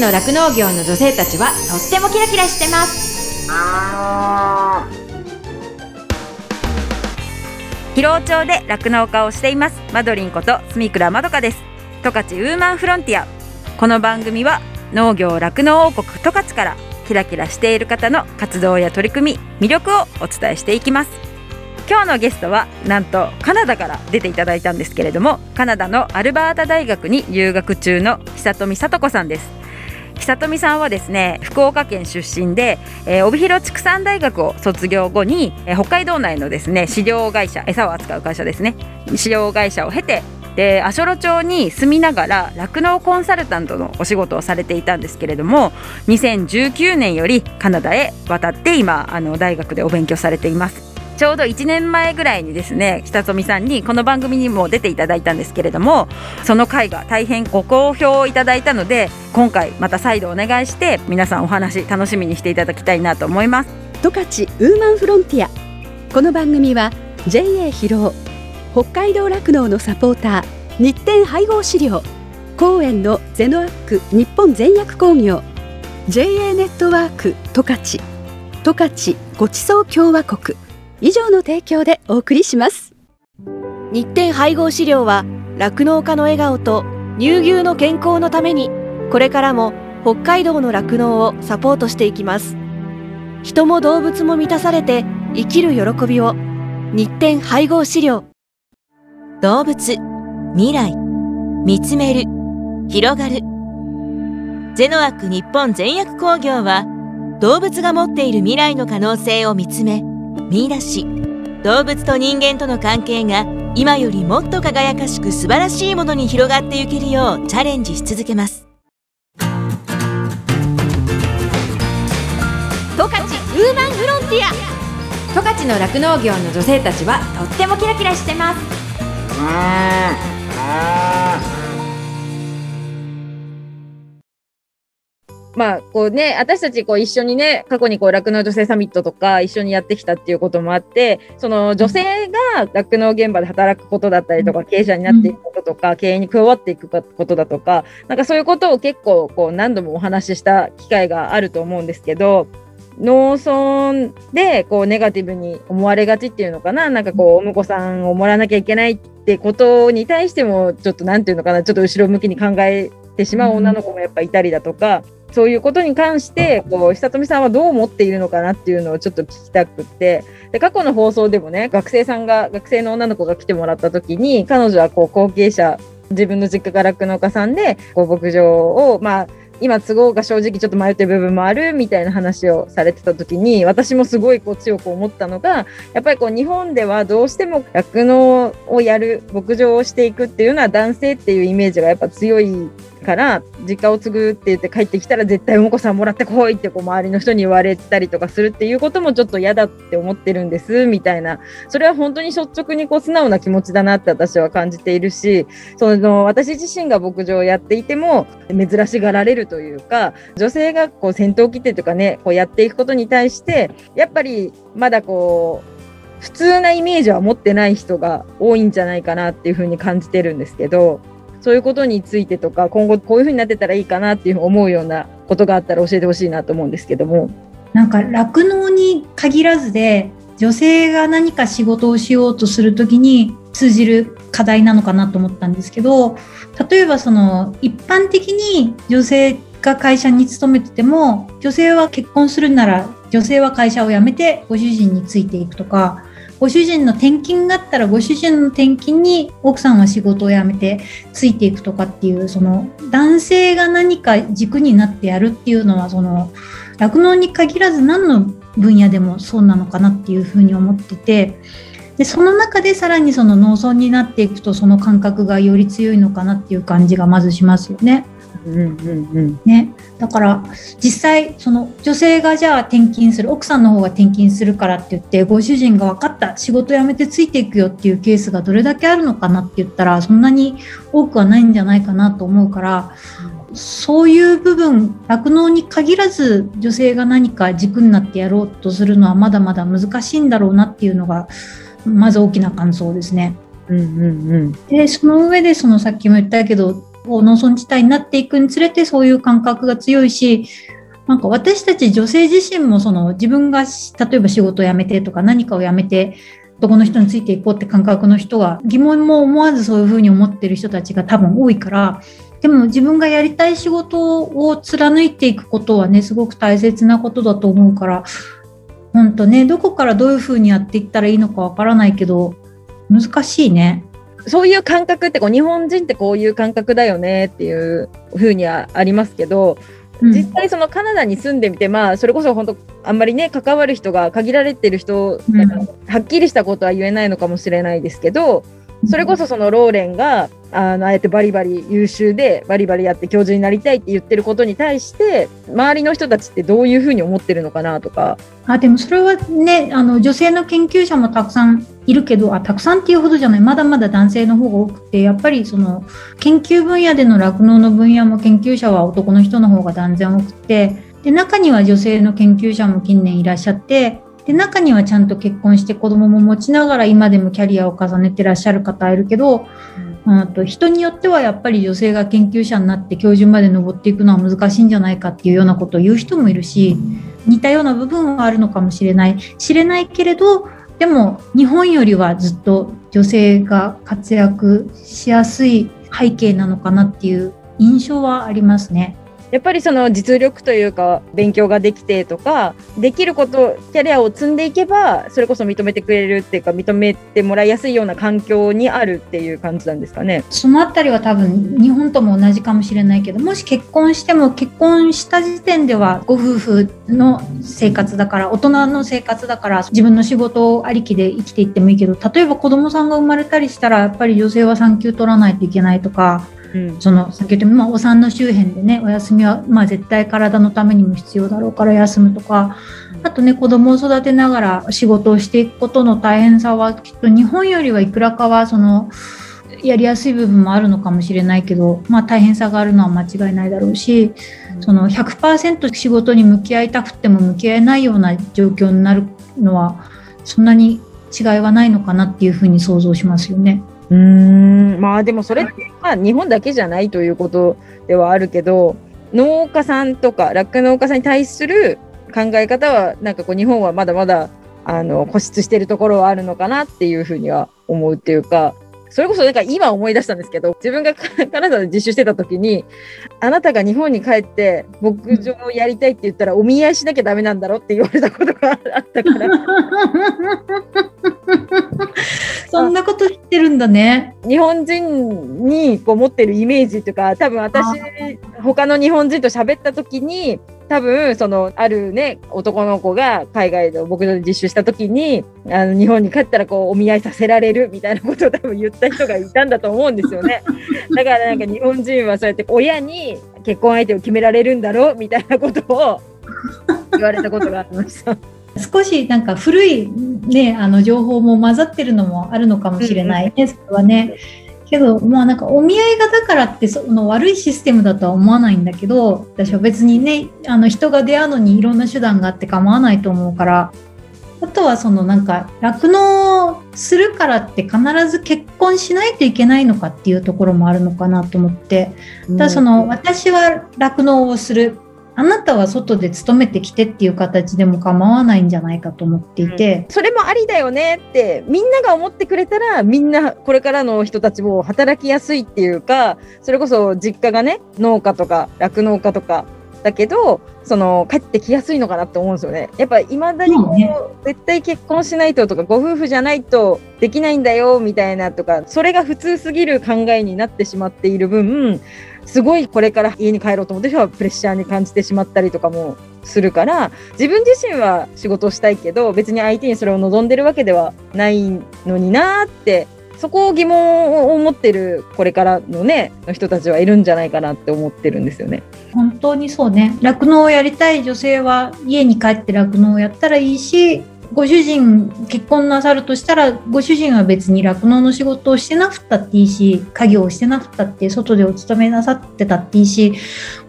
の酪農業の女性たちはとってもキラキラしてます。広尾町で酪農家をしています。マドリンこと住倉まどかです。十勝ウーマンフロンティア。この番組は農業酪農王国十勝からキラキラしている方の活動や取り組み魅力をお伝えしていきます。今日のゲストはなんとカナダから出ていただいたんですけれどもカナダのアルバータ大学に留学中の久富聡子さんです。久富さんはですね福岡県出身で、えー、帯広畜産大学を卒業後に、えー、北海道内のですね飼料会社餌を扱う会社ですね飼料会社を経てで足寄町に住みながら酪農コンサルタントのお仕事をされていたんですけれども2019年よりカナダへ渡って今あの大学でお勉強されています。ちょうど1年前ぐらいにですね北富さんにこの番組にも出ていただいたんですけれどもその回が大変ご好評をいただいたので今回また再度お願いして皆さんお話楽しみにしていただきたいなと思います。十勝ウーマンフロンティア。この番組は JA 広尾北海道酪農のサポーター日展配合資料公園のゼノアック日本全薬工業 JA ネットワーク十勝十勝ごちそう共和国。以上の提供でお送りします。日展配合資料は酪農家の笑顔と乳牛の健康のためにこれからも北海道の酪農をサポートしていきます。人も動物も満たされて生きる喜びを。日展配合資料。動物、未来、見つめる、広がる。ゼノアック日本全薬工業は、動物が持っている未来の可能性を見つめ、見出し、動物と人間との関係が今よりもっと輝かしく素晴らしいものに広がっていけるようチャレンジし続けます。十勝ウーマンフロンティア十勝の酪農業の女性たちはとってもキラキラしてますまあこうね私たちこう一緒にね過去にこう酪農女性サミットとか一緒にやってきたっていうこともあってその女性が酪農現場で働くことだったりとか経営者になっていくこととか経営に加わっていくことだとかなんかそういうことを結構こう何度もお話しした機会があると思うんですけど農村でこうネガティブに思われがちっていうのかな？なんかこうお婿さんをもらわなきゃいけないってことに対してもちょっと何て言うのかな？ちょっと後ろ向きに考えてしまう女の子もやっぱいたりだとか、そういうことに関してこう久富さんはどう思っているのかなっていうのをちょっと聞きたくって。で過去の放送でもね学生さんが学生の女の子が来てもらった時に彼女はこう後継者自分の実家が酪農家さんでこう牧場をまあ今都合が正直ちょっと迷ってる部分もあるみたいな話をされてた時に私もすごいこう強く思ったのがやっぱりこう日本ではどうしても酪農をやる牧場をしていくっていうのは男性っていうイメージがやっぱ強いから実家を継ぐって言って帰ってきたら絶対おもこさんもらってこいってこう周りの人に言われたりとかするっていうこともちょっと嫌だって思ってるんですみたいな。それは本当に率直にこう素直な気持ちだなって私は感じているしその私自身が牧場をやっていても珍しがられるというか女性がこう先頭切ってとかねこうやっていくことに対してやっぱりまだこう普通なイメージは持ってない人が多いんじゃないかなっていうふうに感じてるんですけどそういうことについてとか、今後こういうふうになってたらいいかなっていう思うようなことがあったら教えてほしいなと思うんですけども。なんか酪農に限らずで、女性が何か仕事をしようとするときに通じる課題なのかなと思ったんですけど、例えばその一般的に女性が会社に勤めてても、女性は結婚するなら女性は会社を辞めてご主人についていくとか、ご主人の転勤があったらご主人の転勤に奥さんは仕事を辞めてついていくとかっていうその男性が何か軸になってやるっていうのはその酪農に限らず何の分野でもそうなのかなっていうふうに思っててでその中でさらにその農村になっていくとその感覚がより強いのかなっていう感じがまずしますよね。うんうんうん。ね、だから実際その女性がじゃあ転勤する奥さんの方が転勤するからって言ってご主人が分かった仕事辞めてついていくよっていうケースがどれだけあるのかなって言ったらそんなに多くはないんじゃないかなと思うから、そういう部分酪農に限らず女性が何か軸になってやろうとするのはまだまだ難しいんだろうなっていうのがまず大きな感想ですね。うんうんうん、でその上でそのさっきも言ったけど農村地帯になっていくにつれてそういう感覚が強いし、なんか私たち女性自身もその自分が例えば仕事を辞めてとか何かを辞めて男の人についていこうって感覚の人は疑問も思わずそういうふうに思ってる人たちが多分多いからでも自分がやりたい仕事を貫いていくことはねすごく大切なことだと思うから本当ねどこからどういうふうにやっていったらいいのかわからないけど難しいね。そういう感覚ってこう日本人ってこういう感覚だよねっていうふうにはありますけど実際そのカナダに住んでみて、まあ、それこそ本当あんまりね関わる人が限られてる人、うん、はっきりしたことは言えないのかもしれないですけどそれこそそのローレンがあのあえてバリバリ優秀でバリバリやって教授になりたいって言ってることに対して周りの人たちってどういうふうに思ってるのかなとか。あでもそれはねあの女性の研究者もたくさんいるけどあたくさんっていうほどじゃないまだまだ男性の方が多くてやっぱりその研究分野での酪農の分野も研究者は男の人の方が断然多くてで中には女性の研究者も近年いらっしゃってで、中にはちゃんと結婚して子供も持ちながら今でもキャリアを重ねてらっしゃる方いるけど、うん、と人によってはやっぱり女性が研究者になって教授まで登っていくのは難しいんじゃないかっていうようなことを言う人もいるし、似たような部分はあるのかもしれない。知れないけれど、でも日本よりはずっと女性が活躍しやすい背景なのかなっていう印象はありますね。やっぱりその実力というか勉強ができてとかできることキャリアを積んでいけばそれこそ認めてくれるっていうか認めてもらいやすいような環境にあるっていう感じなんですかね。そのあたりは多分日本とも同じかもしれないけどもし結婚しても結婚した時点ではご夫婦の生活だから大人の生活だから自分の仕事ありきで生きていってもいいけど例えば子供さんが生まれたりしたらやっぱり女性は産休取らないといけないとかその先ほどまあ、お産の周辺でねお休みは、まあ、絶対体のためにも必要だろうから休むとかあとね子供を育てながら仕事をしていくことの大変さはきっと日本よりはいくらかはそのやりやすい部分もあるのかもしれないけど、まあ、大変さがあるのは間違いないだろうし、うん、その100%仕事に向き合いたくても向き合えないような状況になるのはそんなに違いはないのかなっていうふうに想像しますよね。うん。まあでもそれってまあ日本だけじゃないということではあるけど農家さんとか酪農家さんに対する考え方はなんかこう日本はまだまだあの固執してるところはあるのかなっていうふうには思うっていうかそれこそなんか今思い出したんですけど、自分がカナダで実習してた時に、あなたが日本に帰って牧場をやりたいって言ったらお見合いしなきゃダメなんだろって言われたことがあったから。そんなこと知ってるんだね。日本人にこう持ってるイメージとか、多分私、他の日本人と喋った時に、多分、その、あるね、男の子が海外で僕の実習した時に、あの、日本に帰ったらこう、お見合いさせられるみたいなことを多分言った人がいたんだと思うんですよね。だからなんか日本人はそうやって親に結婚相手を決められるんだろうみたいなことを言われたことがありました。少しなんか古いね、あの情報も混ざってるのもあるのかもしれないね、それはね。けど、まあなんかお見合いがだからってその悪いシステムだとは思わないんだけど、私は別にね、あの人が出会うのにいろんな手段があって構わないと思うから、あとはそのなんか酪農するからって必ず結婚しないといけないのかっていうところもあるのかなと思って、ただその私は酪農をするあなたは外で勤めてきてっていう形でも構わないんじゃないかと思っていて、うん、それもありだよねってみんなが思ってくれたらみんなこれからの人たちも働きやすいっていうかそれこそ実家がね農家とか酪農家とかだけどその帰ってきやすいのかなって思うんですよね。やっぱいまだにこう、ね、絶対結婚しないととかご夫婦じゃないとできないんだよみたいなとかそれが普通すぎる考えになってしまっている分すごいこれから家に帰ろうと思ってはプレッシャーに感じてしまったりとかもするから自分自身は仕事をしたいけど別に相手にそれを望んでるわけではないのになってそこを疑問を持ってるこれからのねの人たちはいるんじゃないかなって思ってるんですよね。本当にそうね酪農をやりたい女性は家に帰って酪農をやったらいいしご主人結婚なさるとしたらご主人は別に酪農の仕事をしてなくったっていいし家業をしてなくったって外でお勤めなさってたっていいし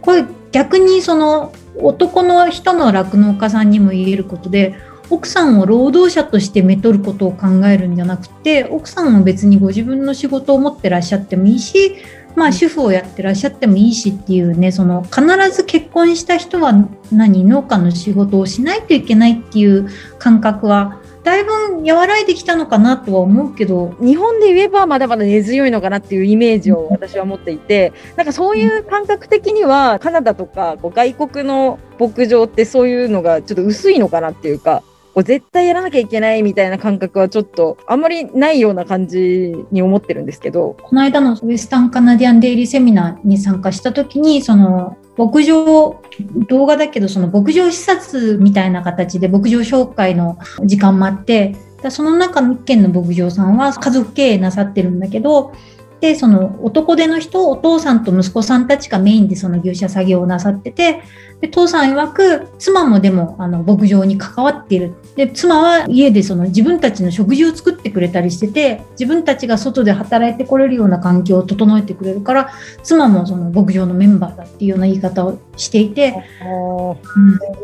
これ逆にその男の人の酪農家さんにも言えることで奥さんを労働者としてめとることを考えるんじゃなくて奥さんも別にご自分の仕事を持ってらっしゃってもいいしまあ主婦をやってらっしゃってもいいしっていうね、その必ず結婚した人は何、農家の仕事をしないといけないっていう感覚は、だいぶ和らいできたのかなとは思うけど、日本で言えばまだまだ根強いのかなっていうイメージを私は持っていて、なんかそういう感覚的にはカナダとか外国の牧場ってそういうのがちょっと薄いのかなっていうか、こう絶対やらなきゃいけないみたいな感覚はちょっとあんまりないような感じに思ってるんですけど。この間のウエスタンカナディアンデイリーセミナーに参加した時に、その牧場、動画だけどその牧場視察みたいな形で牧場紹介の時間もあって、だその中の一軒の牧場さんは家族経営なさってるんだけど、で、その男手の人、お父さんと息子さんたちがメインでその牛舎作業をなさってて、で、父さん曰く、妻もでも、あの、牧場に関わっている。で、妻は家でその自分たちの食事を作ってくれたりしてて、自分たちが外で働いてこれるような環境を整えてくれるから、妻もその牧場のメンバーだっていうような言い方をしていて、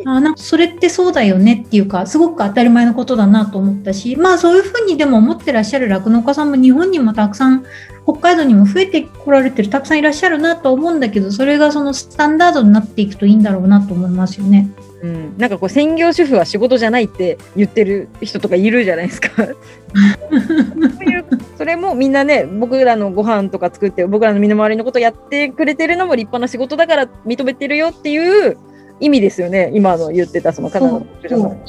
うん、あなんかそれってそうだよねっていうか、すごく当たり前のことだなと思ったし、まあそういうふうにでも思ってらっしゃる酪農家さんも日本にもたくさん、北海道にも増えてこられてる、たくさんいらっしゃるなと思うんだけど、それがそのスタンダードになっていくといいんだろうなと思いますよね。うん、なんかこう専業主婦は仕事じゃないって言ってる人とかいるじゃないですか。そういうそれもみんなね僕らのご飯とか作って僕らの身の回りのことやってくれてるのも立派な仕事だから認めてるよっていう意味ですよね今の言ってたそのカナダの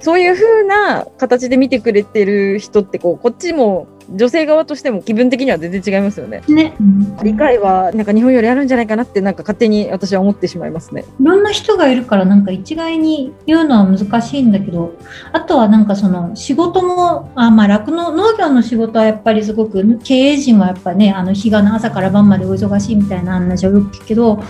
そうそうそういう風な形で見てくれてる人ってこうこっちも女性側としても気分的には全然違いますよね。ね、うん理解はなんか日本よりあるんじゃないかなってなんか勝手に私は思ってしまいますね。いろんな人がいるからなんか一概に言うのは難しいんだけど、あとはなんかその仕事も、あまあ酪農、農業の仕事はやっぱりすごく経営陣はやっぱね、あの日が朝から晩までお忙しいみたいな話をよく聞くけど、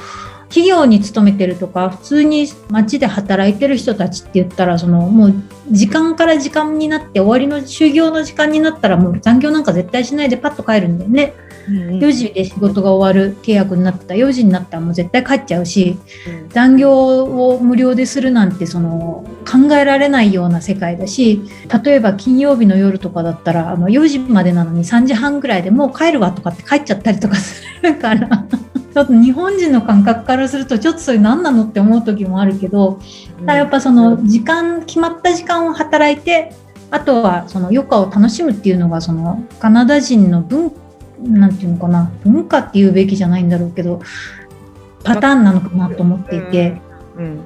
企業に勤めてるとか、普通に街で働いてる人たちって言ったら、そのもう時間から時間になって終わりの就業の時間になったらもう残業なんか絶対しないでパッと帰るんだよね。4時で仕事が終わる契約になった。ら4時になったらもう絶対帰っちゃうし、残業を無料でするなんてその考えられないような世界だし例えば金曜日の夜とかだったらあの4時までなのに3時半ぐらいでもう帰るわとかって帰っちゃったりとかするからちょっと日本人の感覚からするとちょっとそれ何なのって思う時もあるけどただやっぱその時間決まった時間を働いてあとはその余暇を楽しむっていうのがそのカナダ人の文なんていうのかな文化っていうべきじゃないんだろうけどパターンなのかなと思っていて。うん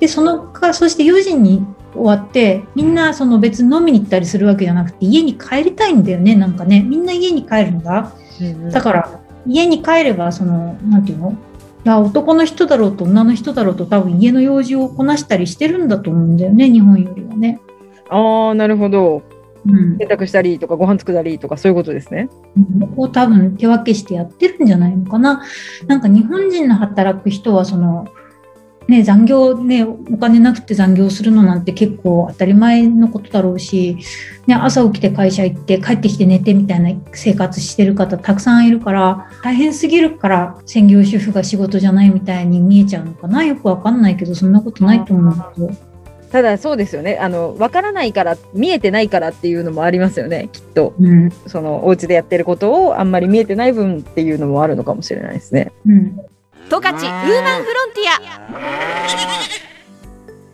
で、そのか、そして4時に終わって、みんなその別に飲みに行ったりするわけじゃなくて、家に帰りたいんだよね、なんかね。みんな家に帰るんだ。だから、家に帰れば、その、なんていうの？男の人だろうと女の人だろうと多分家の用事をこなしたりしてるんだと思うんだよね、日本よりはね。ああなるほどうん。洗濯したりとかご飯作ったりとかそういうことですね。ここを多分手分けしてやってるんじゃないのかな。なんか日本人の働く人はその、ね、残業ね、お金なくて残業するのなんて結構当たり前のことだろうし、ね、朝起きて会社行って帰ってきて寝てみたいな生活してる方たくさんいるから、大変すぎるから専業主婦が仕事じゃないみたいに見えちゃうのかな？よくわかんないけど、そんなことないと思うけど。ただそうですよねあの分からないから見えてないからっていうのもありますよねきっとうん。そのお家でやってることをあんまり見えてない分っていうのもあるのかもしれないですね。うん。十勝ウーマンフロンティ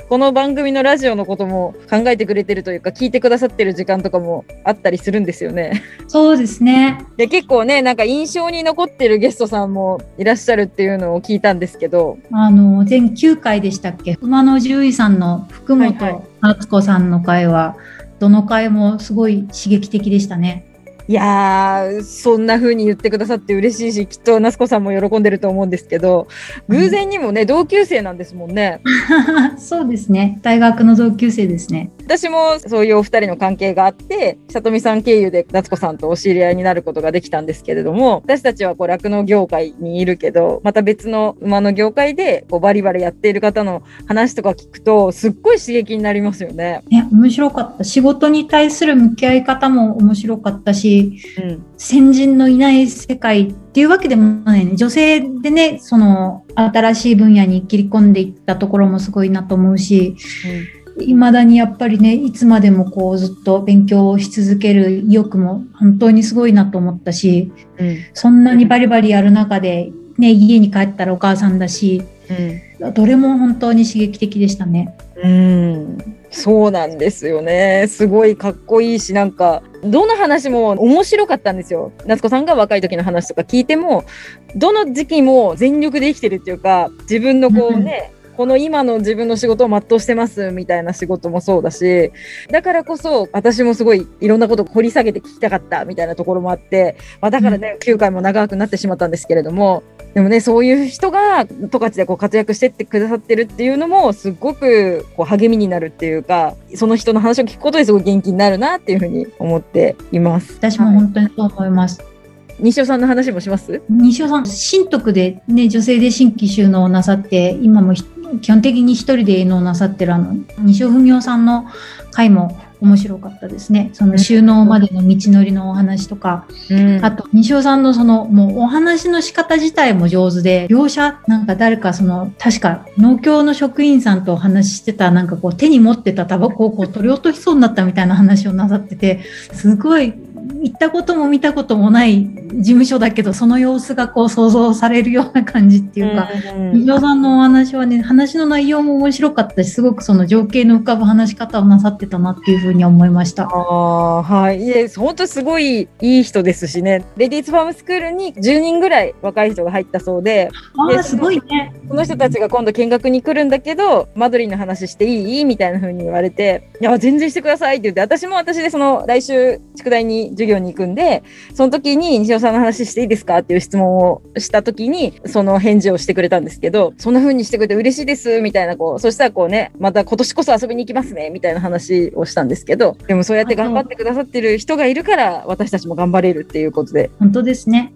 アこの番組のラジオのことも考えてくれてるというか聞いてくださってる時間とかもあったりするんですよね。そうですね。で結構ねなんか印象に残ってるゲストさんもいらっしゃるっていうのを聞いたんですけどあの、全9回でしたっけ？馬野獣医さんの福はいはい本敦子さんの回は、どの回もすごい刺激的でしたね。いやーそんな風に言ってくださって嬉しいしきっと那須子さんも喜んでると思うんですけど偶然にもね同級生なんですもんね。そうですね。大学の同級生ですね。私もそういうお二人の関係があって、里見さん経由で夏子さんとお知り合いになることができたんですけれども、私たちはこう酪農業界にいるけど、また別の馬の業界でこうバリバリやっている方の話とか聞くと、すっごい刺激になりますよね。ね、面白かった。仕事に対する向き合い方も面白かったし、うん。先人のいない世界っていうわけでもないね。女性でね、その新しい分野に切り込んでいったところもすごいなと思うし、未だにやっぱりね、いつまでもこうずっと勉強をし続ける意欲も本当にすごいなと思ったし、うんそんなにバリバリやる中で、ね、家に帰ったらお母さんだし、どれも本当に刺激的でしたね。うん、そうなんですよね。すごいかっこいいし、なんか、どの話も面白かったんですよ。夏子さんが若い時の話とか聞いても、どの時期も全力で生きてるっていうか、自分のこうね、この今の自分の仕事を全うしてますみたいな仕事もそうだし、だからこそ私もすごいいろんなことを掘り下げて聞きたかったみたいなところもあって、まあ、だからね、9回も長くなってしまったんですけれども、でもね、そういう人が十勝でこう活躍してってくださってるっていうのも、すごくこう励みになるっていうか、その人の話を聞くことですごい元気になるなっていうふうに思っています。私も本当にそう思います。西尾さんの話もします？西尾さん、新徳でね、女性で新規収納をなさって、今もひ基本的に一人で営農なさってるあの、西尾文夫さんの回も面白かったですね。その収納までの道のりのお話とか、うん。あと、西尾さんのその、もうお話の仕方自体も上手で、描写、なんか誰かその、確か農協の職員さんとお話ししてた、なんかこう手に持ってたタバコをこう取り落としそうになったみたいな話をなさってて、すごい、行ったことも見たこともない事務所だけど、その様子がこう想像されるような感じっていうか、うん西尾さんのお話はね、話の内容も面白かったし、すごくその情景の浮かぶ話し方をなさってたなっていうふうに思いました。ああ、はい。いえ、本当すごいいい人ですしね。レディースファームスクールに10人ぐらい若い人が入ったそうで、ああ、すごいね。その人たちが今度見学に来るんだけど、マドリンの話していい？みたいな風に言われて、いや、全然してくださいって言って、私も私でその来週、宿題に授業に行くんで、その時に西尾さんの話していいですかっていう質問をした時に、その返事をしてくれたんですけど、そんな風にしてくれて嬉しいです、みたいな、こう、そしたらこうね、また今年こそ遊びに行きますね、みたいな話をしたんですけど、でもそうやって頑張ってくださってる人がいるから、私たちも頑張れるっていうことで。本当ですね。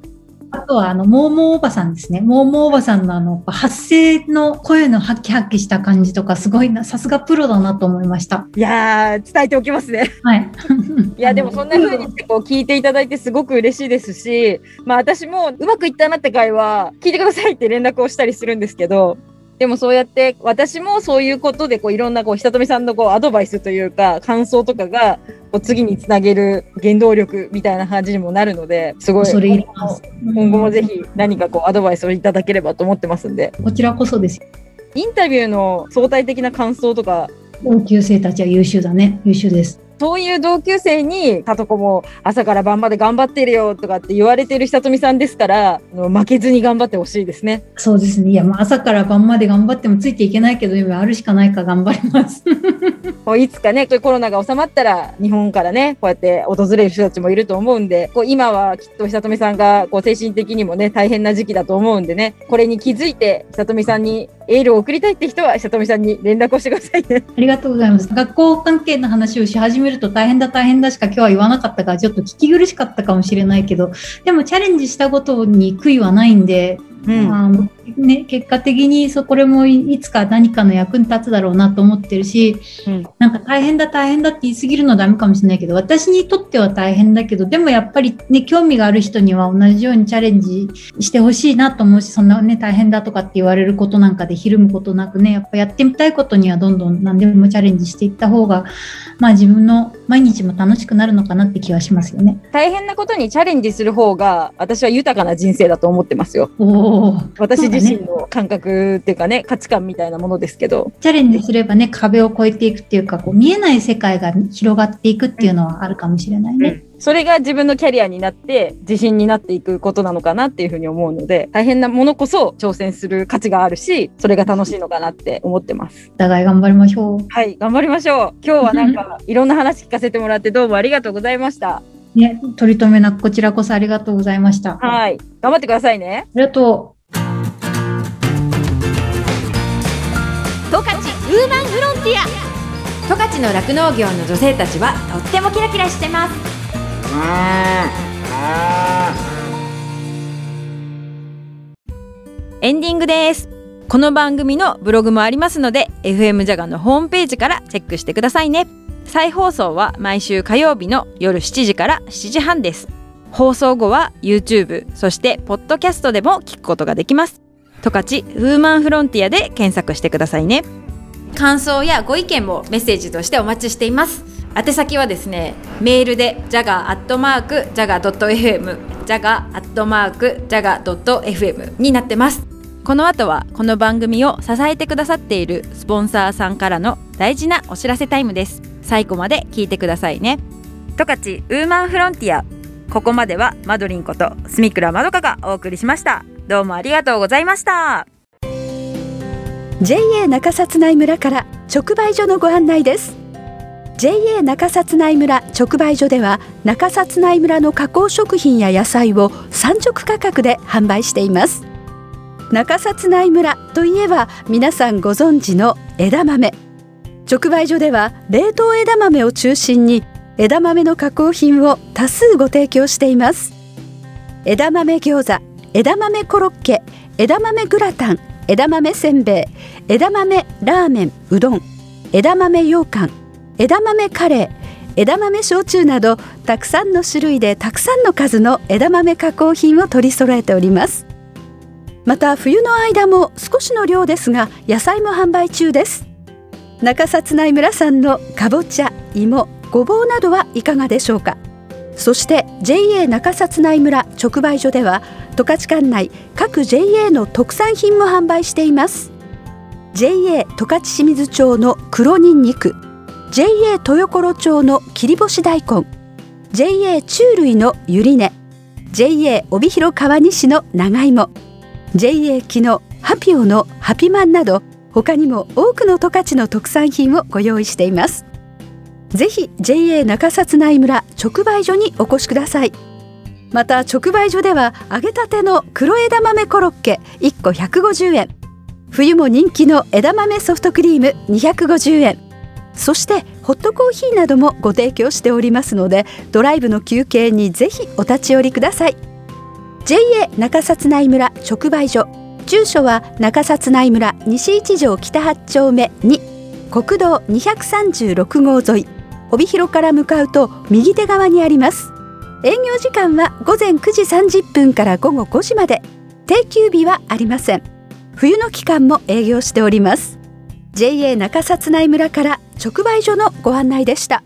あとは、あの、モーモーおばさんですね。モーモーおばさんのあの、発声の声のハキハキした感じとか、すごいな、さすがプロだなと思いました。いやー、伝えておきますね。はい。いやでもそんな風にこう聞いていただいてすごく嬉しいですし、まあ私もうまくいったなって回は聞いてくださいって連絡をしたりするんですけど、でもそうやって私もそういうことでこういろんなこう久富さんのこうアドバイスというか感想とかがこう次につなげる原動力みたいな感じにもなるので、すごい。今後もぜひ何かこうアドバイスをいただければと思ってますんで、こちらこそです。インタビューの相対的な感想とか同級生たちは優秀だね。優秀です。そういう同級生に、さとこも朝から晩まで頑張ってるよとかって言われてる久富さんですから、あの負けずに頑張ってほしいですね。そうですね。いや、まあ、朝から晩まで頑張ってもついていけないけど、今あるしかないか頑張ります。こういつかね、コロナが収まったら、日本からね、こうやって訪れる人たちもいると思うんで、こう今はきっと久富さんがこう精神的にもね、大変な時期だと思うんでね、これに気づいて久富さんにエールを送りたいって人は久富さんに連絡をしてくださいね。ありがとうございます。学校関係の話をし始めると大変だ大変だしか今日は言わなかったからちょっと聞き苦しかったかもしれないけど、でもチャレンジしたことに悔いはないんで、うん。まあね、結果的にそこれもいつか何かの役に立つだろうなと思ってるし、うんなんか大変だ大変だって言い過ぎるのはダメかもしれないけど、私にとっては大変だけど、でもやっぱりね、興味がある人には同じようにチャレンジしてほしいなと思うし、そんなね、大変だとかって言われることなんかでひるむことなくね、やっぱやってみたいことにはどんどん何でもチャレンジしていった方が、まあ自分の毎日も楽しくなるのかなって気はしますよね。大変なことにチャレンジする方が、私は豊かな人生だと思ってますよ。私自身の感覚っていうかね、価値観みたいなものですけど。チャレンジすればね、壁を越えていくっていうか、こう見えない世界が広がっていくっていうのはあるかもしれないね。それが自分のキャリアになって、自信になっていくことなのかなっていうふうに思うので、大変なものこそ挑戦する価値があるし、それが楽しいのかなって思ってます。お互い頑張りましょはい、頑張りましょう。今日はなんか、いろんな話聞かせてもらってどうもありがとうございました。う。ね、取り留めなくこちらこそありがとうございました。あはい。頑張ってくださいね。りがと十勝ウーマンフロンティア十勝の酪農業の女性たちはとってもキラキラしてますエンディングです。この番組のブログもありますので、FM ジャガのホームページからチェックしてくださいね。再放送は毎週火曜日の夜7時から7時半です。放送後は YouTube、そしてポッドキャストでも聞くことができます。十勝ウーマンフロンティアで検索してくださいね。感想やご意見もメッセージとしてお待ちしています。宛先はですねメールで jaga.jaga.fm jaga.jaga.fm になってます。この後はこの番組を支えてくださっているスポンサーさんからの大事なお知らせタイムです。最後まで聞いてくださいね。十勝ウーマンフロンティア。ここまではマドリンこと住倉まどかがお送りしました。どうもありがとうございました。JA 中札内村から直売所のご案内です。JA 中札内村直売所では中札内村の加工食品や野菜を産直価格で販売しています。中札内村といえば皆さんご存知の枝豆。直売所では冷凍枝豆を中心に枝豆の加工品を多数ご提供しています。枝豆餃子枝豆コロッケ枝豆グラタン枝豆せんべい枝豆ラーメンうどん枝豆羊羹枝豆カレー枝豆焼酎などたくさんの種類でたくさんの数の枝豆加工品を取り揃えております。また冬の間も少しの量ですが野菜も販売中です。中札内村産のかぼちゃ芋ごぼうなどはいかがでしょうか？そして JA 中札内村直売所では十勝管内各 JA の特産品も販売しています。JA 十勝清水町の黒にんにく JA 豊頃町の切り干し大根 JA 中類のゆり根 JA 帯広川西の長芋 JA 木のハピオのハピマンなど他にも多くの十勝の特産品をご用意しています。ぜひ JA 中札内村直売所にお越しください。また直売所では揚げたての黒枝豆コロッケ1個150円冬も人気の枝豆ソフトクリーム250円そしてホットコーヒーなどもご提供しておりますのでドライブの休憩にぜひお立ち寄りください。JA 中札内村直売所。住所は中札内村西一条北八丁目2国道236号沿い。帯広から向かうと右手側にあります。営業時間は午前9時30分から午後5時まで。定休日はありません。冬の期間も営業しております。JA 中札内村から直売所のご案内でした。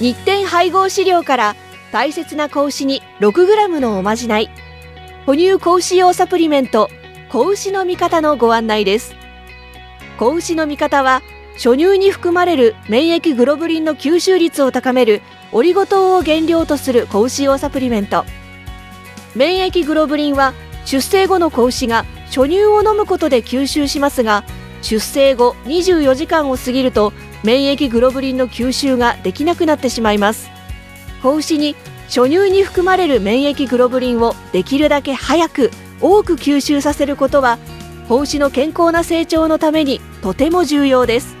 日展配合飼料から大切な子牛に 6g のおまじない。哺乳子牛用サプリメント子牛の味方のご案内です。子牛の味方は初乳に含まれる免疫グロブリンの吸収率を高めるオリゴ糖を原料とする子牛用サプリメント。免疫グロブリンは出生後の子牛が初乳を飲むことで吸収しますが出生後24時間を過ぎると免疫グロブリンの吸収ができなくなってしまいます。子牛に初乳に含まれる免疫グロブリンをできるだけ早く多く吸収させることは子牛の健康な成長のためにとても重要です。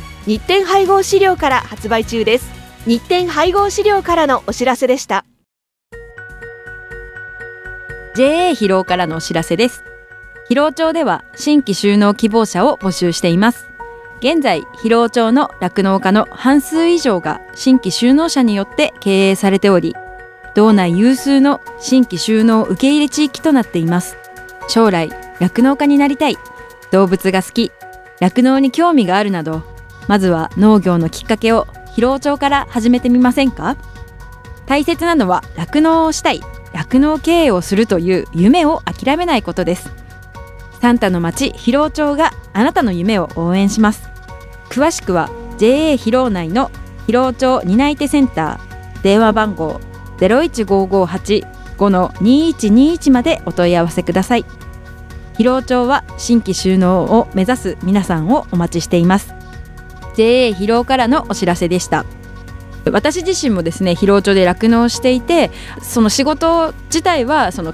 日展配合飼料から発売中です。日展配合飼料からのお知らせでした。JA 広尾からのお知らせです。広尾町では新規就農希望者を募集しています。現在広尾町の酪農家の半数以上が新規就農者によって経営されており道内有数の新規就農受け入れ地域となっています。将来酪農家になりたい。動物が好き。酪農に興味があるなどまずは農業のきっかけを広尾町から始めてみませんか？大切なのは酪農をしたい酪農経営をするという夢を諦めないことです。サンタの町広尾町があなたの夢を応援します。詳しくは JA 広尾内の広尾町担い手センター電話番号015585-2121までお問い合わせください。広尾町は新規収納を目指す皆さんをお待ちしています。JA 広尾からのお知らせでした。私自身もですね広尾町で酪農していてその仕事自体はその